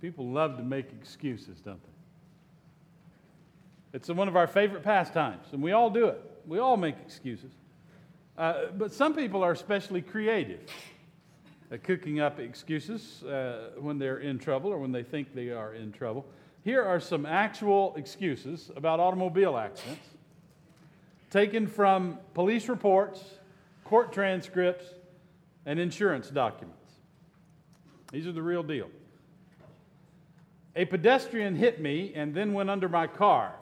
People love to make excuses, don't they? It's one of our favorite pastimes, and we all do it. We all make excuses. Uh, but some people are especially creative at cooking up excuses uh, when they're in trouble or when they think they are in trouble. Here are some actual excuses about automobile accidents taken from police reports, court transcripts, and insurance documents. These are the real deal. A pedestrian hit me and then went under my car.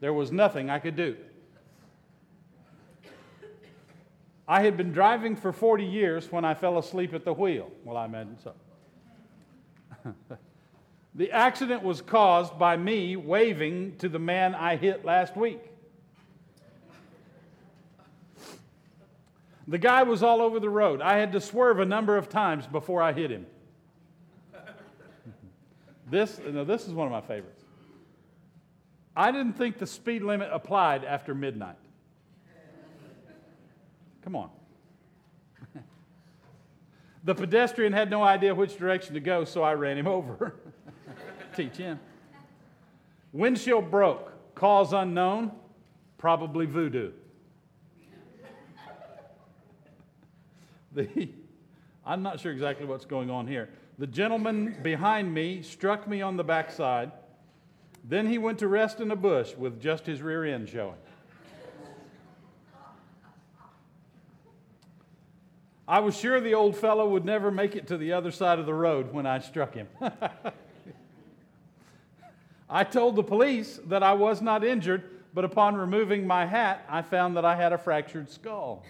There was nothing I could do. I had been driving for 40 years when I fell asleep at the wheel. Well, I imagine so. the accident was caused by me waving to the man I hit last week. The guy was all over the road. I had to swerve a number of times before I hit him. This, no, this is one of my favorites. I didn't think the speed limit applied after midnight. Come on. the pedestrian had no idea which direction to go, so I ran him over. Teach him. Windshield broke. Cause unknown. Probably voodoo. The, I'm not sure exactly what's going on here. The gentleman behind me struck me on the backside. Then he went to rest in a bush with just his rear end showing. I was sure the old fellow would never make it to the other side of the road when I struck him. I told the police that I was not injured, but upon removing my hat, I found that I had a fractured skull.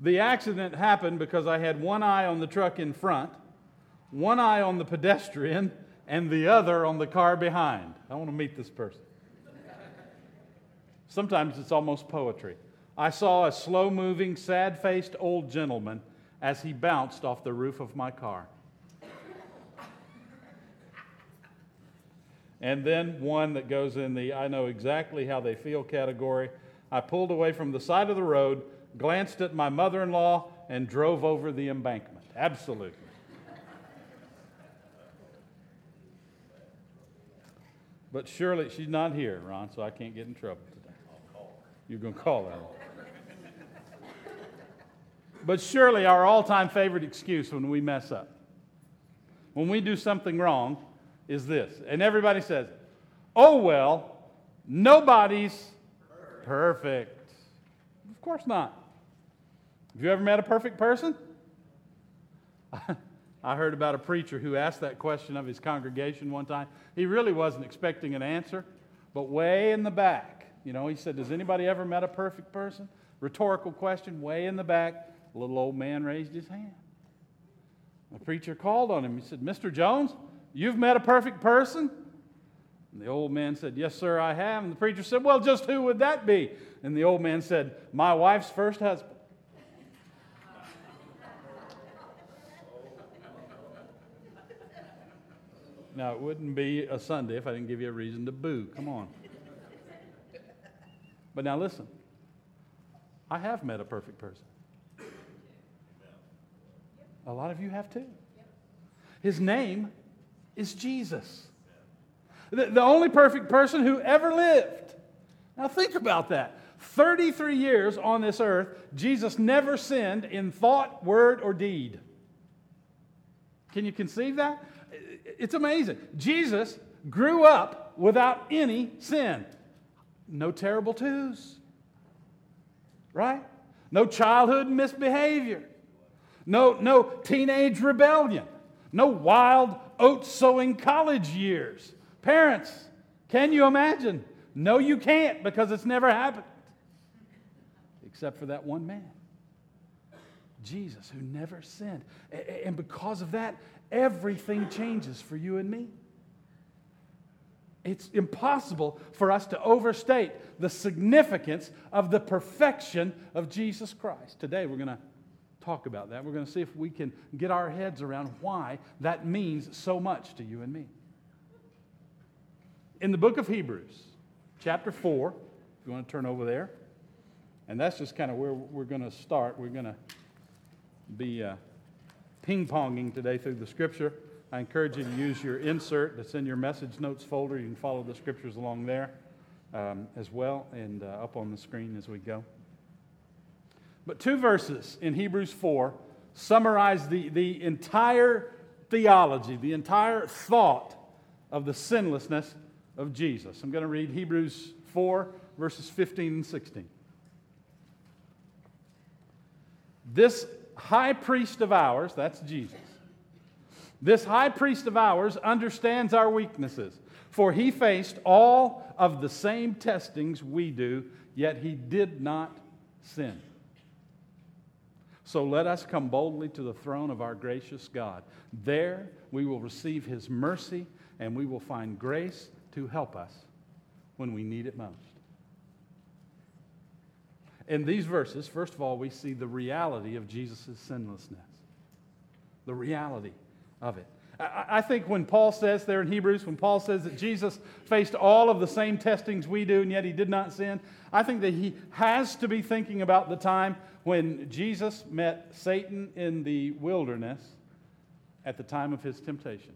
The accident happened because I had one eye on the truck in front, one eye on the pedestrian, and the other on the car behind. I want to meet this person. Sometimes it's almost poetry. I saw a slow moving, sad faced old gentleman as he bounced off the roof of my car. And then one that goes in the I know exactly how they feel category. I pulled away from the side of the road glanced at my mother in law, and drove over the embankment. Absolutely. But surely she's not here, Ron, so I can't get in trouble today. You're going to call her. But surely our all time favorite excuse when we mess up, when we do something wrong, is this. And everybody says, oh, well, nobody's perfect. Of course not. Have you ever met a perfect person? I heard about a preacher who asked that question of his congregation one time. He really wasn't expecting an answer, but way in the back, you know, he said, Does anybody ever met a perfect person? Rhetorical question, way in the back. A little old man raised his hand. The preacher called on him. He said, Mr. Jones, you've met a perfect person? And the old man said, Yes, sir, I have. And the preacher said, Well, just who would that be? And the old man said, My wife's first husband. Now, it wouldn't be a Sunday if I didn't give you a reason to boo. Come on. But now listen I have met a perfect person. A lot of you have too. His name is Jesus, the, the only perfect person who ever lived. Now, think about that. 33 years on this earth, Jesus never sinned in thought, word, or deed. Can you conceive that? It's amazing. Jesus grew up without any sin. No terrible twos, right? No childhood misbehavior. No, no teenage rebellion. No wild oat sowing college years. Parents, can you imagine? No, you can't because it's never happened. Except for that one man. Jesus, who never sinned. And because of that, everything changes for you and me. It's impossible for us to overstate the significance of the perfection of Jesus Christ. Today, we're going to talk about that. We're going to see if we can get our heads around why that means so much to you and me. In the book of Hebrews, chapter 4, if you want to turn over there, and that's just kind of where we're going to start. We're going to be. Uh, ping ponging today through the scripture. I encourage you to use your insert that's in your message notes folder. You can follow the scriptures along there um, as well and uh, up on the screen as we go. But two verses in Hebrews 4 summarize the, the entire theology, the entire thought of the sinlessness of Jesus. I'm going to read Hebrews 4, verses 15 and 16. This high priest of ours, that's Jesus, this high priest of ours understands our weaknesses, for he faced all of the same testings we do, yet he did not sin. So let us come boldly to the throne of our gracious God. There we will receive his mercy and we will find grace to help us when we need it most. In these verses, first of all, we see the reality of Jesus' sinlessness. The reality of it. I think when Paul says there in Hebrews, when Paul says that Jesus faced all of the same testings we do and yet he did not sin, I think that he has to be thinking about the time when Jesus met Satan in the wilderness at the time of his temptation.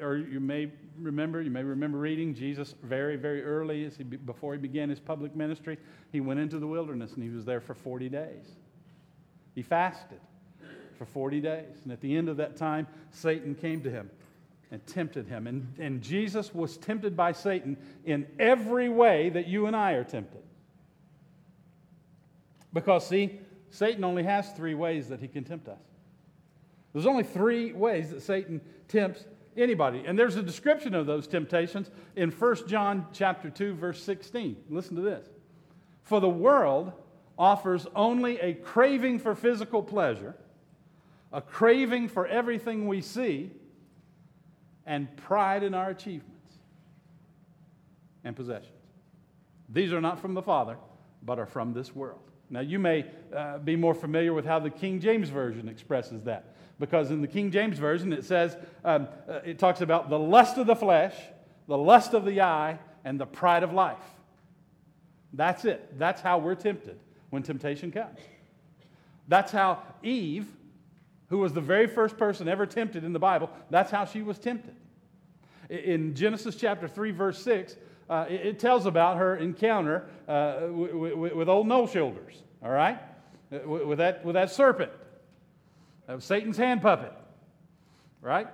Or you may remember, you may remember reading Jesus very, very early, as he, before he began his public ministry, he went into the wilderness and he was there for 40 days. He fasted for 40 days. And at the end of that time, Satan came to him and tempted him. And, and Jesus was tempted by Satan in every way that you and I are tempted. Because, see, Satan only has three ways that he can tempt us. There's only three ways that Satan tempts anybody. And there's a description of those temptations in 1 John chapter 2 verse 16. Listen to this. For the world offers only a craving for physical pleasure a craving for everything we see, and pride in our achievements and possessions. These are not from the Father, but are from this world. Now, you may uh, be more familiar with how the King James Version expresses that, because in the King James Version it says, um, uh, it talks about the lust of the flesh, the lust of the eye, and the pride of life. That's it. That's how we're tempted when temptation comes. That's how Eve who was the very first person ever tempted in the Bible, that's how she was tempted. In Genesis chapter 3, verse 6, uh, it, it, tells about her encounter uh, w- w- with old No Shoulders, all right? Uh, w- with, that, with that serpent, that was Satan's hand puppet, right?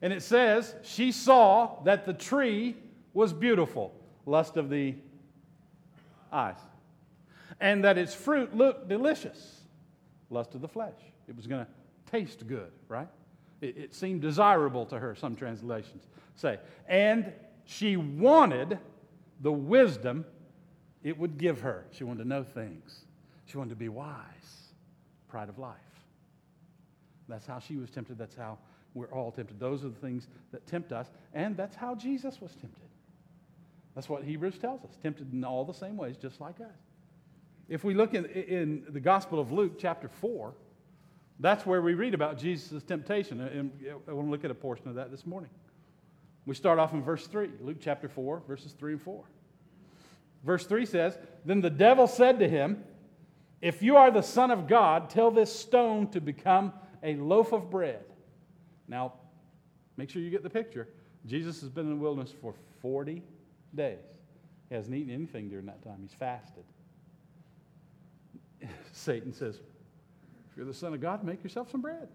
And it says, she saw that the tree was beautiful, lust of the eyes, and that its fruit looked delicious, lust of the flesh. It was going to taste good, right? It, it seemed desirable to her, some translations say. And she wanted the wisdom it would give her. She wanted to know things, she wanted to be wise. Pride of life. That's how she was tempted. That's how we're all tempted. Those are the things that tempt us. And that's how Jesus was tempted. That's what Hebrews tells us. Tempted in all the same ways, just like us. If we look in, in the Gospel of Luke, chapter 4, that's where we read about Jesus' temptation. And I want to look at a portion of that this morning. We start off in verse 3, Luke chapter 4, verses 3 and 4. Verse 3 says, Then the devil said to him, If you are the Son of God, tell this stone to become a loaf of bread. Now, make sure you get the picture. Jesus has been in the wilderness for 40 days. He hasn't eaten anything during that time, he's fasted. Satan says, if you're the Son of God, make yourself some bread.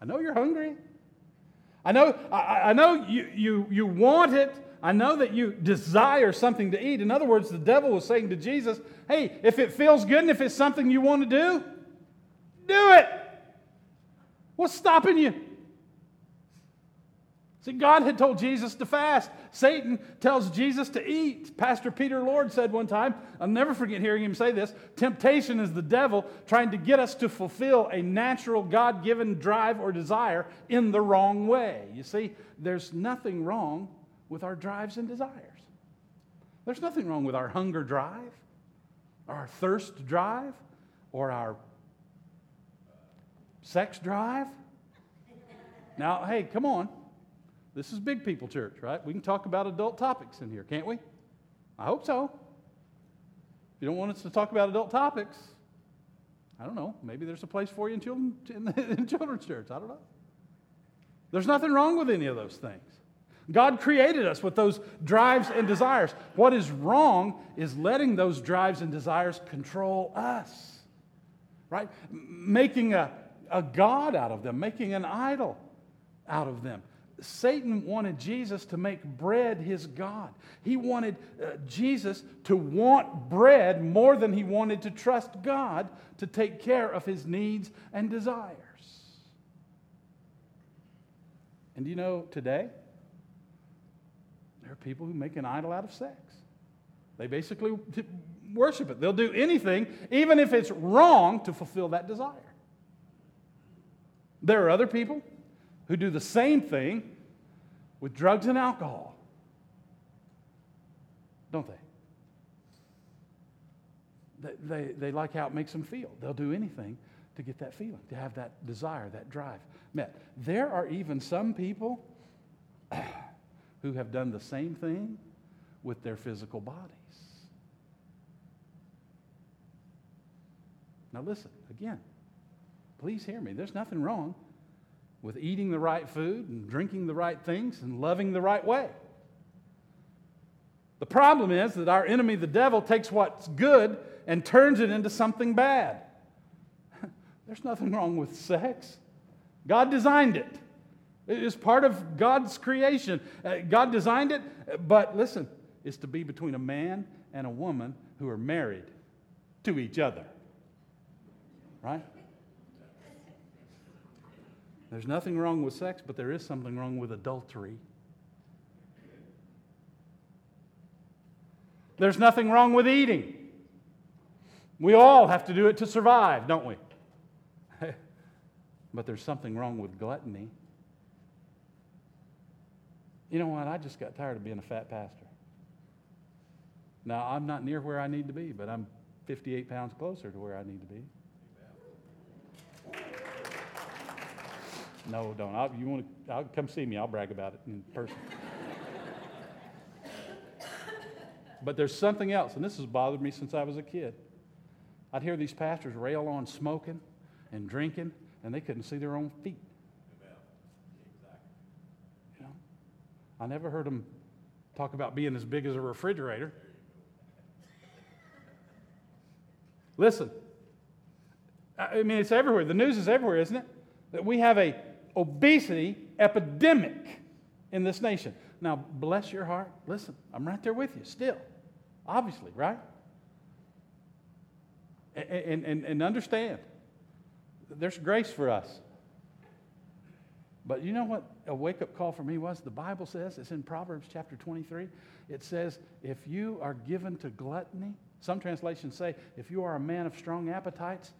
I know you're hungry. I know, I, I know you, you, you want it. I know that you desire something to eat. In other words, the devil was saying to Jesus, hey, if it feels good and if it's something you want to do, do it. What's stopping you? See, God had told Jesus to fast. Satan tells Jesus to eat. Pastor Peter Lord said one time, I'll never forget hearing him say this temptation is the devil trying to get us to fulfill a natural God given drive or desire in the wrong way. You see, there's nothing wrong with our drives and desires. There's nothing wrong with our hunger drive, our thirst drive, or our sex drive. Now, hey, come on. This is big people church, right? We can talk about adult topics in here, can't we? I hope so. If you don't want us to talk about adult topics, I don't know. Maybe there's a place for you in, children, in, in children's church. I don't know. There's nothing wrong with any of those things. God created us with those drives and desires. What is wrong is letting those drives and desires control us, right? Making a, a God out of them, making an idol out of them. Satan wanted Jesus to make bread his God. He wanted uh, Jesus to want bread more than he wanted to trust God to take care of his needs and desires. And you know, today, there are people who make an idol out of sex. They basically worship it. They'll do anything, even if it's wrong, to fulfill that desire. There are other people who do the same thing with drugs and alcohol. Don't they? They, they, they like how it makes them feel. They'll do anything to get that feeling, to have that desire, that drive met. There are even some people who have done the same thing with their physical bodies. Now, listen, again, please hear me. There's nothing wrong with eating the right food and drinking the right things and loving the right way. The problem is that our enemy, the devil, takes what's good and turns it into something bad. There's nothing wrong with sex. God designed it. It is part of God's creation. Uh, God designed it, but listen, it's to be between a man and a woman who are married to each other. Right? There's nothing wrong with sex, but there is something wrong with adultery. There's nothing wrong with eating. We all have to do it to survive, don't we? but there's something wrong with gluttony. You know what? I just got tired of being a fat pastor. Now, I'm not near where I need to be, but I'm 58 pounds closer to where I need to be. No, don't. I'll, you want to? Come see me. I'll brag about it in person. but there's something else, and this has bothered me since I was a kid. I'd hear these pastors rail on smoking and drinking, and they couldn't see their own feet. You know, I never heard them talk about being as big as a refrigerator. Listen, I mean, it's everywhere. The news is everywhere, isn't it? That we have a obesity epidemic in this nation. Now, bless your heart. Listen, I'm right there with you still, obviously, right? And, and, and understand, there's grace for us. But you know what a wake up call for me was? The Bible says, it's in Proverbs chapter 23. It says, if you are given to gluttony, some translations say, if you are a man of strong appetites,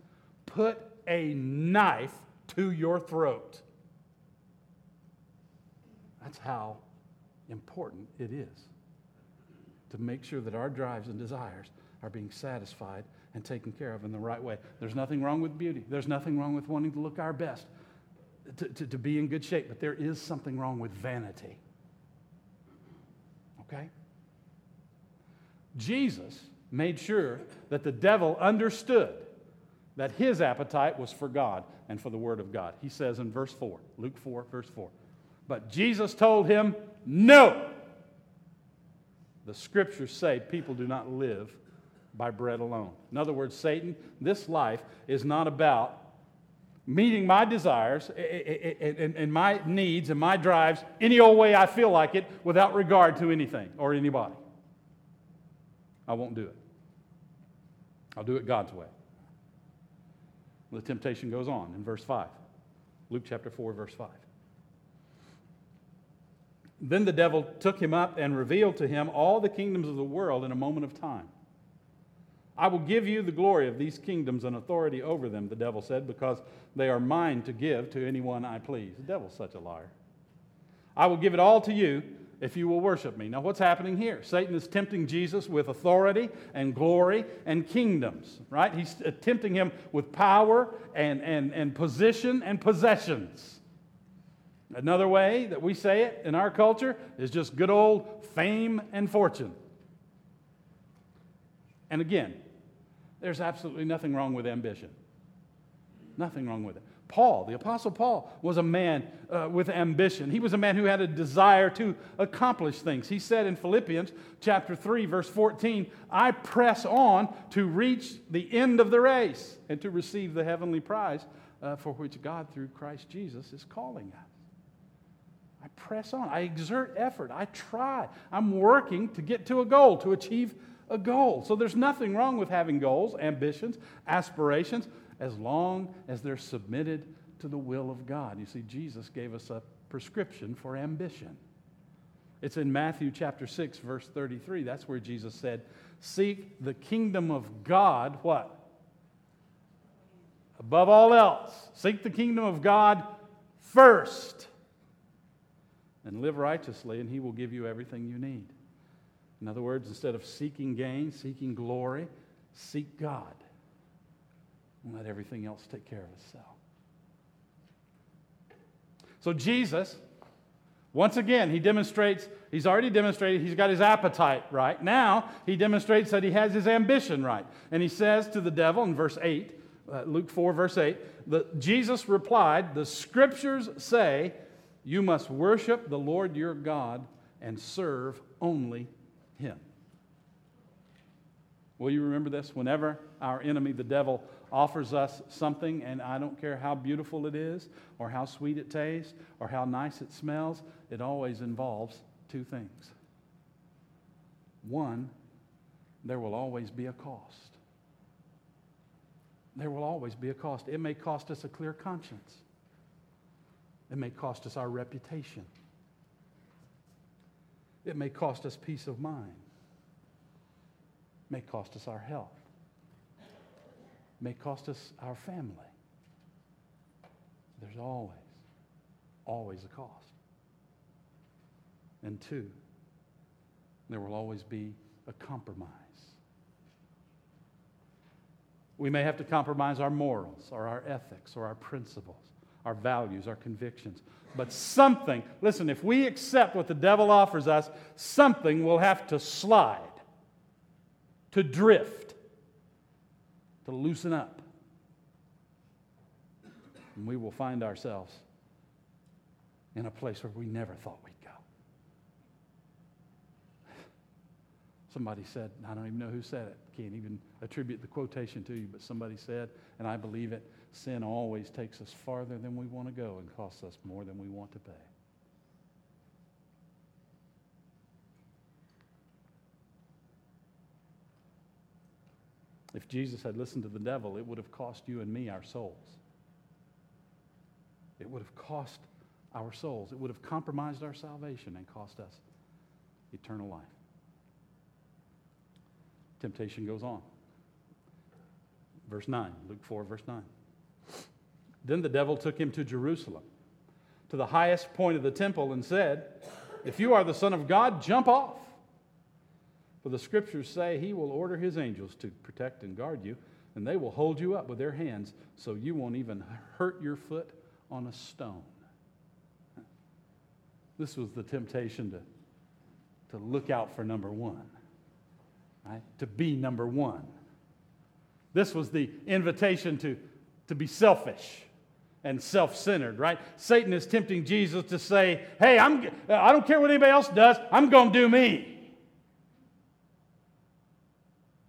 put a knife to your throat. That's how important it is to make sure that our drives and desires are being satisfied and taken care of in the right way. There's nothing wrong with beauty, there's nothing wrong with wanting to look our best, to, to, to be in good shape, but there is something wrong with vanity. Okay? Jesus made sure that the devil understood that his appetite was for God and for the Word of God. He says in verse 4, Luke 4, verse 4. But Jesus told him, No. The scriptures say people do not live by bread alone. In other words, Satan, this life is not about meeting my desires eh, eh, eh, and my needs and my drives any old way I feel like it without regard to anything or anybody. I won't do it. I'll do it God's way. The temptation goes on in verse 5. Luke chapter 4, verse 5. Then the devil took him up and revealed to him all the kingdoms of the world in a moment of time. I will give you the glory of these kingdoms and authority over them, the devil said, because they are mine to give to anyone I please. The devil's such a liar. I will give it all to you if you will worship me. Now, what's happening here? Satan is tempting Jesus with authority and glory and kingdoms, right? He's tempting him with power and, and, and position and possessions. Another way that we say it in our culture is just good old fame and fortune. And again, there's absolutely nothing wrong with ambition. Nothing wrong with it. Paul, the Apostle Paul, was a man uh, with ambition. He was a man who had a desire to accomplish things. He said in Philippians chapter 3, verse 14, I press on to reach the end of the race and to receive the heavenly prize uh, for which God, through Christ Jesus, is calling us. I press on. I exert effort. I try. I'm working to get to a goal, to achieve a goal. So there's nothing wrong with having goals, ambitions, aspirations as long as they're submitted to the will of God. You see, Jesus gave us a prescription for ambition. It's in Matthew chapter 6, verse 33. That's where Jesus said, Seek the kingdom of God, what? Above all else. Seek the kingdom of God first. And live righteously, and He will give you everything you need. In other words, instead of seeking gain, seeking glory, seek God and let everything else take care of itself. So, Jesus, once again, he demonstrates, he's already demonstrated he's got his appetite right. Now, he demonstrates that he has his ambition right. And he says to the devil in verse 8, uh, Luke 4, verse 8, the, Jesus replied, The scriptures say, You must worship the Lord your God and serve only him. Will you remember this? Whenever our enemy, the devil, offers us something, and I don't care how beautiful it is, or how sweet it tastes, or how nice it smells, it always involves two things. One, there will always be a cost. There will always be a cost. It may cost us a clear conscience, it may cost us our reputation, it may cost us peace of mind, it may cost us our health It may cost us our family. There's always, always a cost. And two, there will always be a compromise. We may have to compromise our morals or our ethics or our principles, our values, our convictions. But something, listen, if we accept what the devil offers us, something will have to slide, to drift to loosen up. And we will find ourselves in a place where we never thought we'd go. Somebody said, I don't even know who said it, can't even attribute the quotation to you, but somebody said, and I believe it sin always takes us farther than we want to go and costs us more than we want to pay. If Jesus had listened to the devil, it would have cost you and me our souls. It would have cost our souls. It would have compromised our salvation and cost us eternal life. Temptation goes on. Verse 9, Luke 4, verse 9. Then the devil took him to Jerusalem, to the highest point of the temple, and said, If you are the Son of God, jump off. For the scriptures say he will order his angels to protect and guard you, and they will hold you up with their hands so you won't even hurt your foot on a stone. This was the temptation to, to look out for number one, right? To be number one. This was the invitation to, to be selfish and self centered, right? Satan is tempting Jesus to say, Hey, I'm, I don't care what anybody else does, I'm going to do me.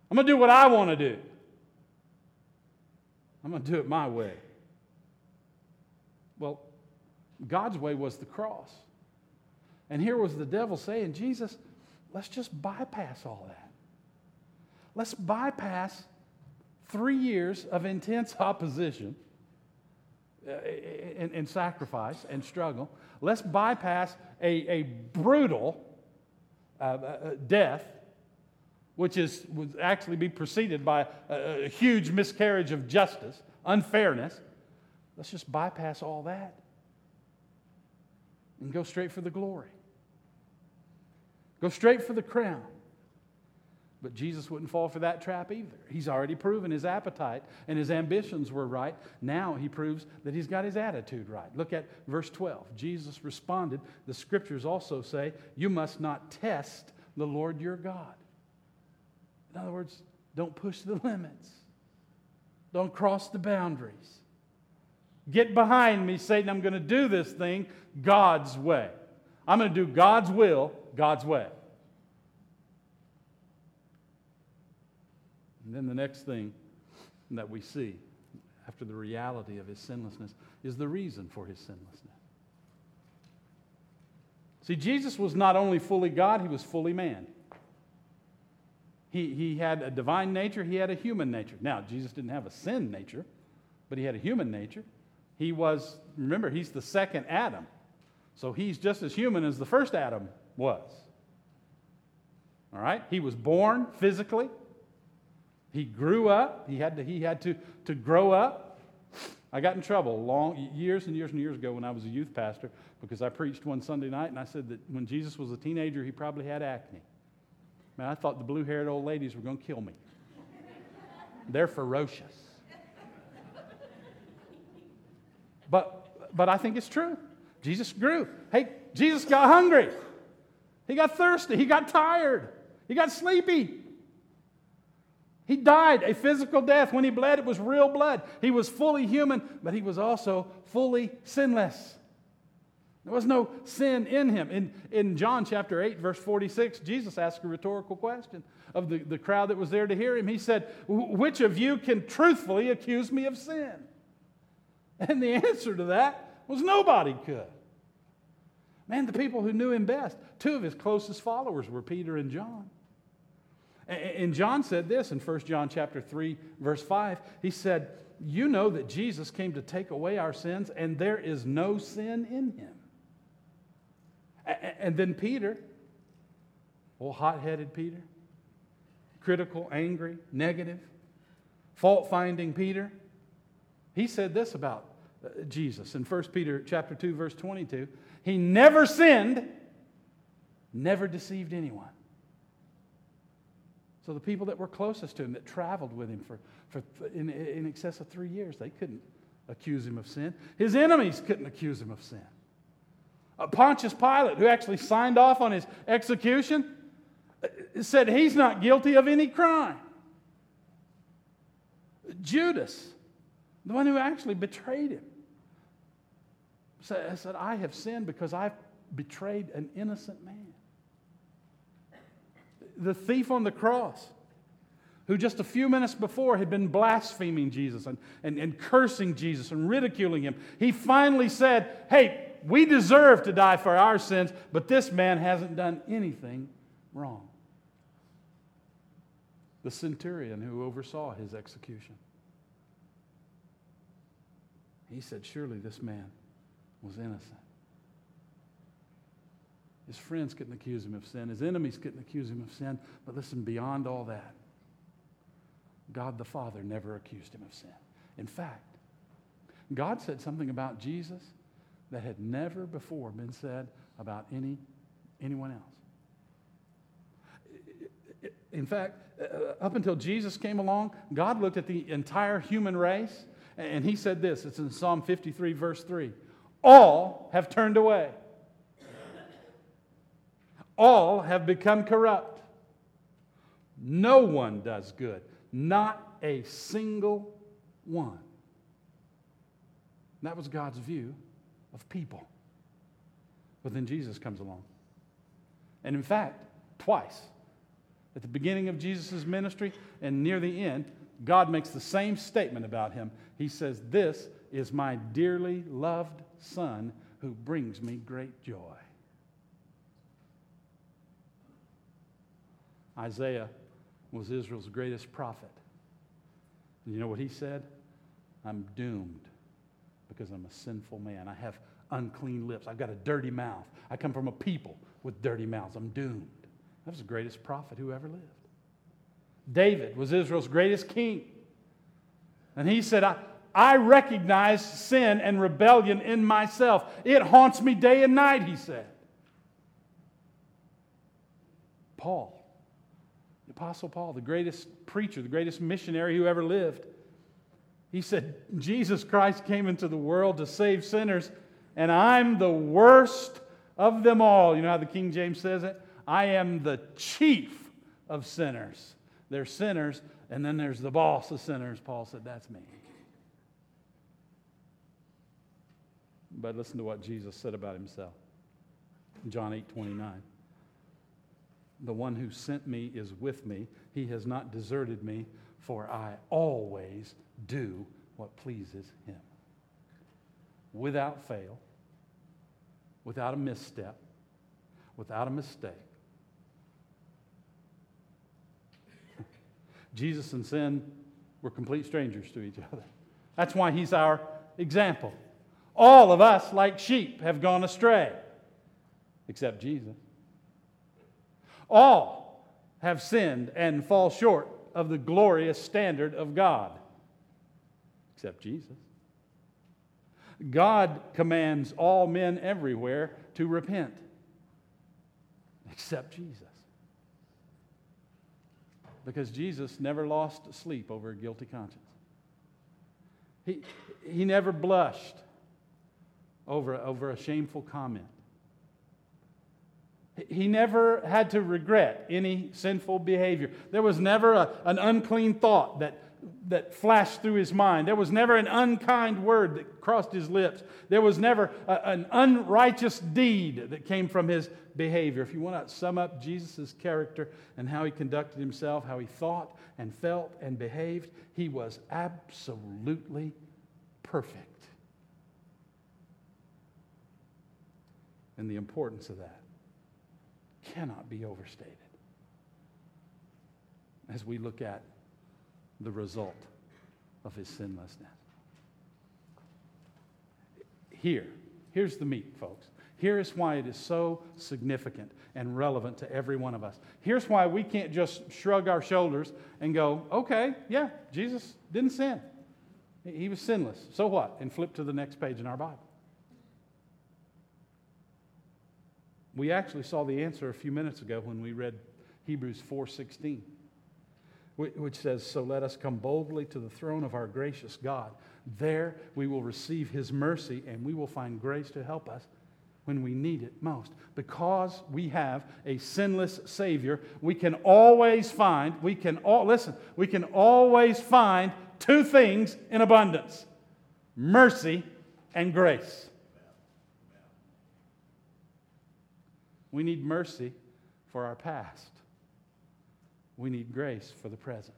I'm going to do what I want to do. I'm going to do it my way. Well, God's way was the cross. And here was the devil saying, Jesus, let's just bypass all that. Let's bypass three years of intense opposition and, uh, sacrifice and struggle. Let's bypass a, a brutal uh, uh, death which is, would actually be preceded by a, a huge miscarriage of justice, unfairness. Let's just bypass all that and go straight for the glory. Go straight for the crown. But Jesus wouldn't fall for that trap either. He's already proven his appetite and his ambitions were right. Now he proves that he's got his attitude right. Look at verse 12. Jesus responded, The scriptures also say, You must not test the Lord your God. In other words, don't push the limits, don't cross the boundaries. Get behind me, Satan. I'm going to do this thing God's way. I'm going to do God's will, God's way. And then the next thing that we see after the reality of his sinlessness is the reason for his sinlessness. See, Jesus was not only fully God, he was fully man. He, he had a divine nature, he had a human nature. Now, Jesus didn't have a sin nature, but he had a human nature. He was, remember, he's the second Adam. So he's just as human as the first Adam was. All right? He was born physically. He grew up. He had to, he had to, to grow up. I got in trouble long years and years and years ago when I was a youth pastor because I preached one Sunday night and I said that when Jesus was a teenager, he probably had acne. Man, I thought the blue haired old ladies were going to kill me. They're ferocious. But, but I think it's true. Jesus grew. Hey, Jesus got hungry. He got thirsty. He got tired. He got sleepy. He died a physical death. When he bled, it was real blood. He was fully human, but he was also fully sinless. There was no sin in him. In, in John chapter 8, verse 46, Jesus asked a rhetorical question of the, the crowd that was there to hear him. He said, Which of you can truthfully accuse me of sin? And the answer to that was nobody could. Man, the people who knew him best, two of his closest followers were Peter and John. And John said this in 1 John chapter 3, verse 5. He said, You know that Jesus came to take away our sins, and there is no sin in him. And then Peter, old hot headed Peter, critical, angry, negative, fault finding Peter, he said this about uh, Jesus in 1 Peter chapter 2 verse 22, he never sinned, never deceived anyone. So the people that were closest to him, that traveled with him for, for in, in excess of three years, they couldn't accuse him of sin. His enemies couldn't accuse him of sin. Uh, Pontius Pilate, who actually signed off on his execution, uh, said he's not guilty of any crime. Judas, the one who actually betrayed him, said, I have sinned because I've betrayed an innocent man. The thief on the cross, who just a few minutes before had been blaspheming Jesus and, and, and cursing Jesus and ridiculing him, he finally said, Hey, we deserve to die for our sins, but this man hasn't done anything wrong. The centurion who oversaw his execution. He said, Surely this man was innocent. His friends couldn't accuse him of sin. His enemies couldn't accuse him of sin. But listen, beyond all that, God the Father never accused him of sin. In fact, God said something about Jesus that had never before been said about any, anyone else. In fact, uh, up until Jesus came along, God looked at the entire human race and he said this it's in Psalm 53, verse 3 All have turned away, all have become corrupt. No one does good, not a single one. that was God's view of people. But then Jesus comes along. And in fact, twice, at the beginning of Jesus' ministry and near the end, God makes the same statement about him. He says, This is my dearly loved Son who brings me great joy. Isaiah was Israel's greatest prophet. And you know what he said? I'm doomed because I'm a sinful man. I have unclean lips. I've got a dirty mouth. I come from a people with dirty mouths. I'm doomed. That was the greatest prophet who ever lived. David was Israel's greatest king. And he said, I, I recognize sin and rebellion in myself. It haunts me day and night, he said. Paul, Apostle Paul, the greatest preacher, the greatest missionary who ever lived, he said, Jesus Christ came into the world to save sinners, and I'm the worst of them all. You know how the King James says it? I am the chief of sinners. There's sinners, and then there's the boss of sinners. Paul said, That's me. But listen to what Jesus said about himself. John 8 29. The one who sent me is with me. He has not deserted me, for I always do what pleases him. Without fail, without a misstep, without a mistake. Jesus and sin were complete strangers to each other. That's why he's our example. All of us, like sheep, have gone astray, except Jesus. All have sinned and fall short of the glorious standard of God, except Jesus. God commands all men everywhere to repent, except Jesus. Because Jesus never lost sleep over a guilty conscience. He, he never blushed over, over a shameful comment. He never had to regret any sinful behavior. There was never a, an unclean thought that, that flashed through his mind. There was never an unkind word that crossed his lips. There was never a, an unrighteous deed that came from his behavior. If you want to sum up Jesus' character and how he conducted himself, how he thought and felt and behaved, he was absolutely perfect. And the importance of that cannot be overstated as we look at the result of his sinlessness. Here, here's the meat, folks. Here is why it is so significant and relevant to every one of us. Here's why we can't just shrug our shoulders and go, okay, yeah, Jesus didn't sin. He was sinless. So what? And flip to the next page in our Bible. We actually saw the answer a few minutes ago when we read Hebrews 4:16, which says, "So let us come boldly to the throne of our gracious God. There we will receive his mercy and we will find grace to help us when we need it most. Because we have a sinless Savior, we can always find, we can all, listen, we can always find two things in abundance mercy and grace. We need mercy for our past. We need grace for the present.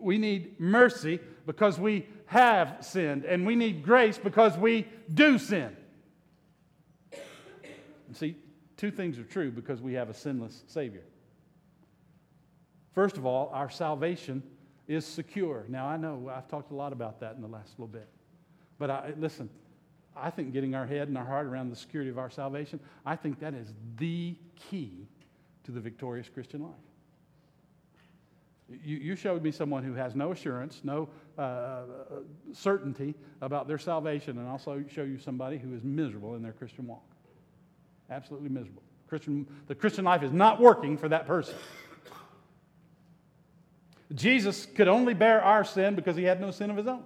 We need mercy because we have sinned, and we need grace because we do sin. See, two things are true because we have a sinless Savior. First of all, our salvation is secure. Now, I know I've talked a lot about that in the last little bit. But I, listen, I think getting our head and our heart around the security of our salvation, I think that is the key to the victorious Christian life. You, you showed me someone who has no assurance, no uh, certainty about their salvation, and also show you somebody who is miserable in their Christian walk. Absolutely miserable. Christian, the Christian life is not working for that person. Jesus could only bear our sin because he had no sin of his own.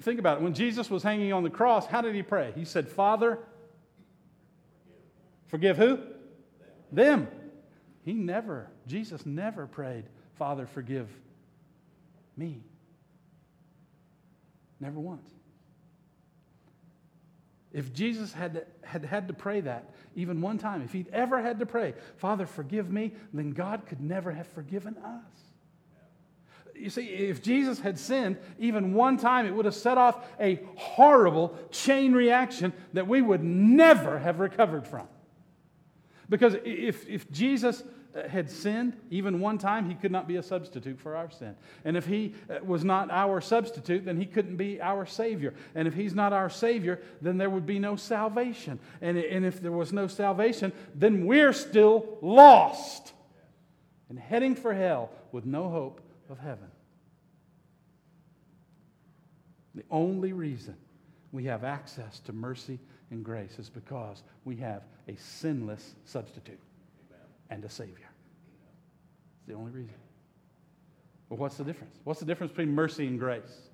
Think about it. When Jesus was hanging on the cross, how did he pray? He said, Father, forgive who? Them. He never, Jesus never prayed, Father, forgive me. Never once. If Jesus had, had had to pray that even one time, if he'd ever had to pray, Father, forgive me, then God could never have forgiven us. You see, if Jesus had sinned even one time, it would have set off a horrible chain reaction that we would never have recovered from. Because if, if Jesus had sinned even one time, he could not be a substitute for our sin. And if he uh, was not our substitute, then he couldn't be our Savior. And if he's not our Savior, then there would be no salvation. And, and if there was no salvation, then we're still lost and heading for hell with no hope of heaven. The only reason we have access to mercy and grace is because we have a sinless substitute and a Savior. It's the only reason. Well, what's the difference? What's the difference between mercy and grace?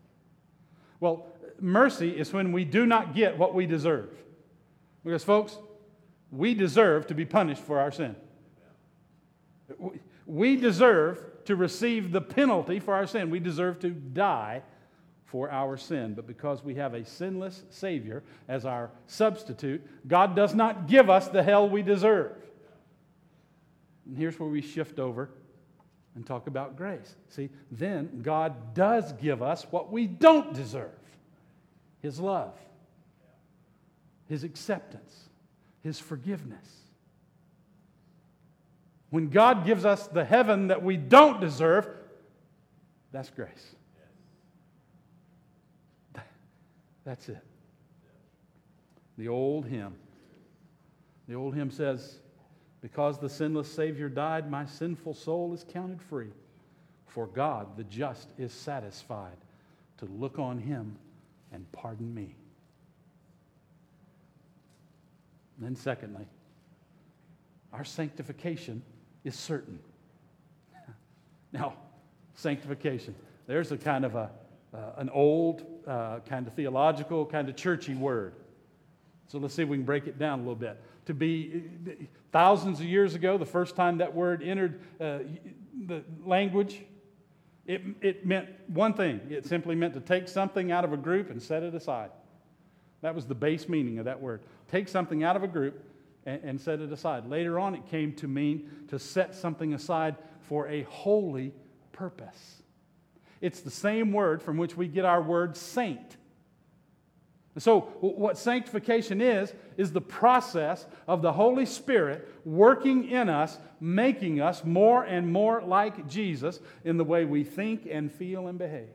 Well, mercy is when we do not get what we deserve. Because, folks, we deserve to be punished for our sin. We deserve to receive the penalty for our sin. We deserve to die for our sin, but because we have a sinless Savior as our substitute, God does not give us the hell we deserve. And here's where we shift over and talk about grace. See, then God does give us what we don't deserve His love, His acceptance, His forgiveness. When God gives us the heaven that we don't deserve, that's grace. That's it. The old hymn. The old hymn says, Because the sinless Savior died, my sinful soul is counted free. For God, the just, is satisfied to look on him and pardon me. And then, secondly, our sanctification is certain. now, sanctification, there's a kind of a, uh, an old, uh, kind of theological, kind of churchy word. So let's see if we can break it down a little bit. To be thousands of years ago, the first time that word entered uh, the language, it, it meant one thing. It simply meant to take something out of a group and set it aside. That was the base meaning of that word. Take something out of a group and, and set it aside. Later on, it came to mean to set something aside for a holy purpose. It's the same word from which we get our word saint. So, what sanctification is, is the process of the Holy Spirit working in us, making us more and more like Jesus in the way we think and feel and behave.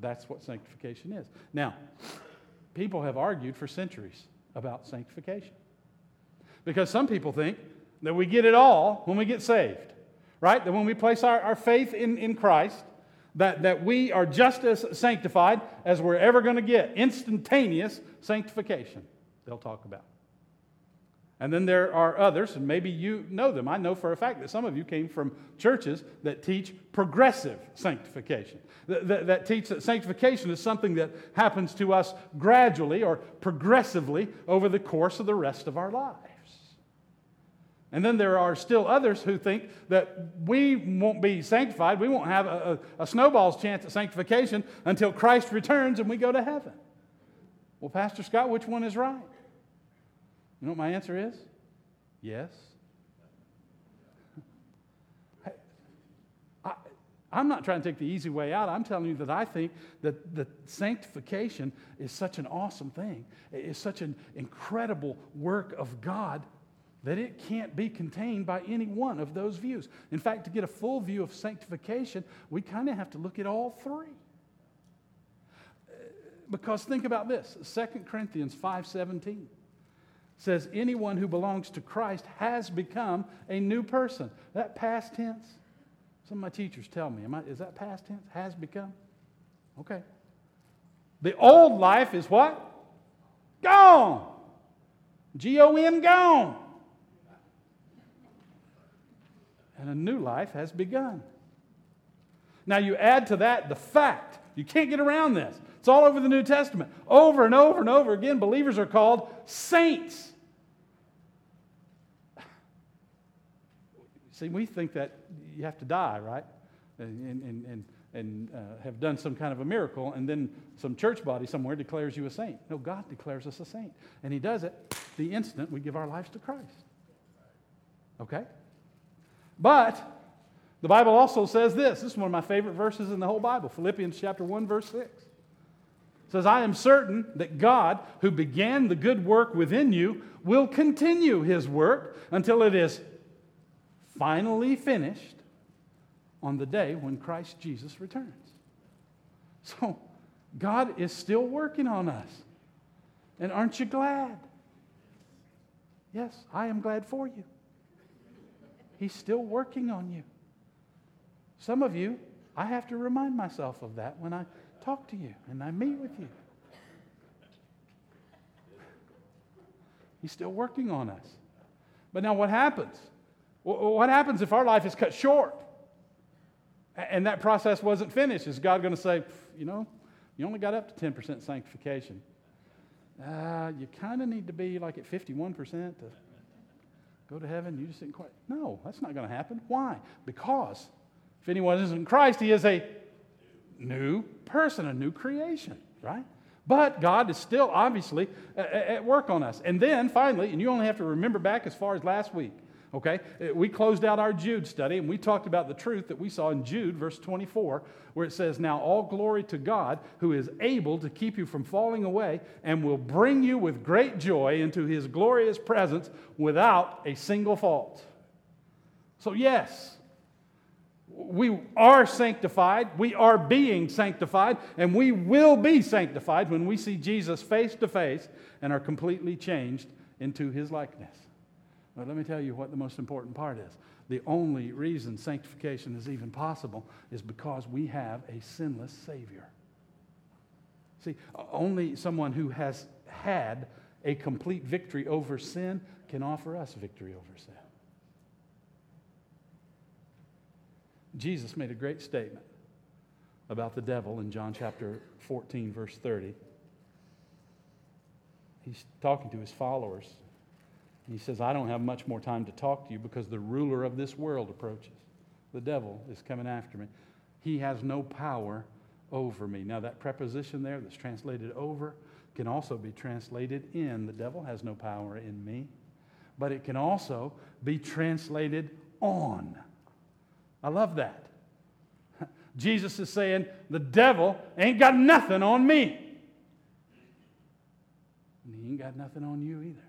That's what sanctification is. Now, people have argued for centuries about sanctification. Because some people think that we get it all when we get saved right? That when we place our, our faith in, in Christ, that, that we are just as sanctified as we're ever going to get. Instantaneous sanctification, they'll talk about. And then there are others, and maybe you know them. I know for a fact that some of you came from churches that teach progressive sanctification, that, that, that, teach that sanctification is something that happens to us gradually or progressively over the course of the rest of our lives. And then there are still others who think that we won't be sanctified, we won't have a, a, a, snowball's chance at sanctification until Christ returns and we go to heaven. Well, Pastor Scott, which one is right? You know what my answer is? Yes. I'm not trying to take the easy way out. I'm telling you that I think that, that sanctification is such an awesome thing. It's such an incredible work of God that it can't be contained by any one of those views. In fact, to get a full view of sanctification, we kind of have to look at all three. Because think about this 2 Corinthians 5:17 says anyone who belongs to Christ has become a new person. That past tense. Some of my teachers tell me, I, is that past tense? Has become? Okay. The old life is what? Gone. G O N gone and a new life has begun. Now, you add to that the fact, you can't get around this. It's all over the New Testament. Over and over and over again, believers are called saints. See, we think that you have to die, right? And, and, and, and uh, have done some kind of a miracle, and then some church body somewhere declares you a saint. No, God declares us a saint. And He does it the instant we give our lives to Christ. Okay? But the Bible also says this. This is one of my favorite verses in the whole Bible Philippians chapter 1, verse 6. It says, I am certain that God, who began the good work within you, will continue his work until it is finally finished on the day when Christ Jesus returns. So, God is still working on us. And aren't you glad? Yes, I am glad for you. He's still working on you. Some of you, I have to remind myself of that when I talk to you and I meet with you. He's still working on us. But now, what happens? What happens if our life is cut short and that process wasn't finished? Is God going to say, you know, you only got up to 10% sanctification? Uh, you kind of need to be like at 51% to go to heaven. You just didn't quite. No, that's not going to happen. Why? Because if anyone isn't in Christ, he is a new person, a new creation, right? But God is still obviously at work on us. And then finally, and you only have to remember back as far as last week, okay? Uh, we closed out our Jude study and we talked about the truth that we saw in Jude, verse 24, where it says, Now all glory to God who is able to keep you from falling away and will bring you with great joy into his glorious presence without a single fault. So, yes, we are sanctified, we are being sanctified, and we will be sanctified when we see Jesus face to face and are completely changed into his likeness. But let me tell you what the most important part is. The only reason sanctification is even possible is because we have a sinless Savior. See, only someone who has had a complete victory over sin can offer us victory over sin. Jesus made a great statement about the devil in John chapter 14, verse 30. He's talking to his followers. He says, I don't have much more time to talk to you because the ruler of this world approaches. The devil is coming after me. He has no power over me. Now, that preposition there that's translated over can also be translated in. The devil has no power in me. But it can also be translated on. I love that. Jesus is saying, the devil ain't got nothing on me. And he ain't got nothing on you either,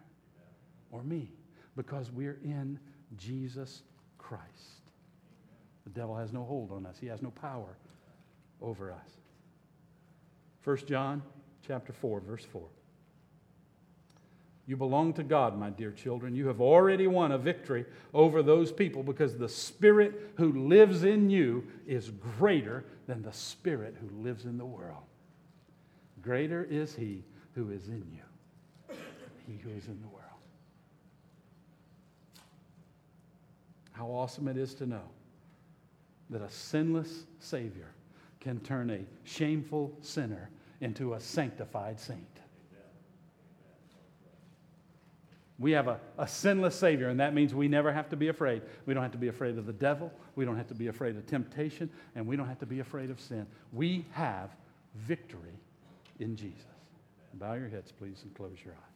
or me, because we're in Jesus Christ. The devil has no hold on us, he has no power over us. 1 John chapter 4, verse 4. You belong to God, my dear children. You have already won a victory over those people because the Spirit who lives in you is greater than the Spirit who lives in the world. Greater is He who is in you, He who is in the world. How awesome it is to know that a sinless Savior can turn a shameful sinner into a sanctified saint. We have a, a sinless Savior, and that means we never have to be afraid. We don't have to be afraid of the devil. We don't have to be afraid of temptation, and we don't have to be afraid of sin. We have victory in Jesus. Bow your heads, please, and close your eyes.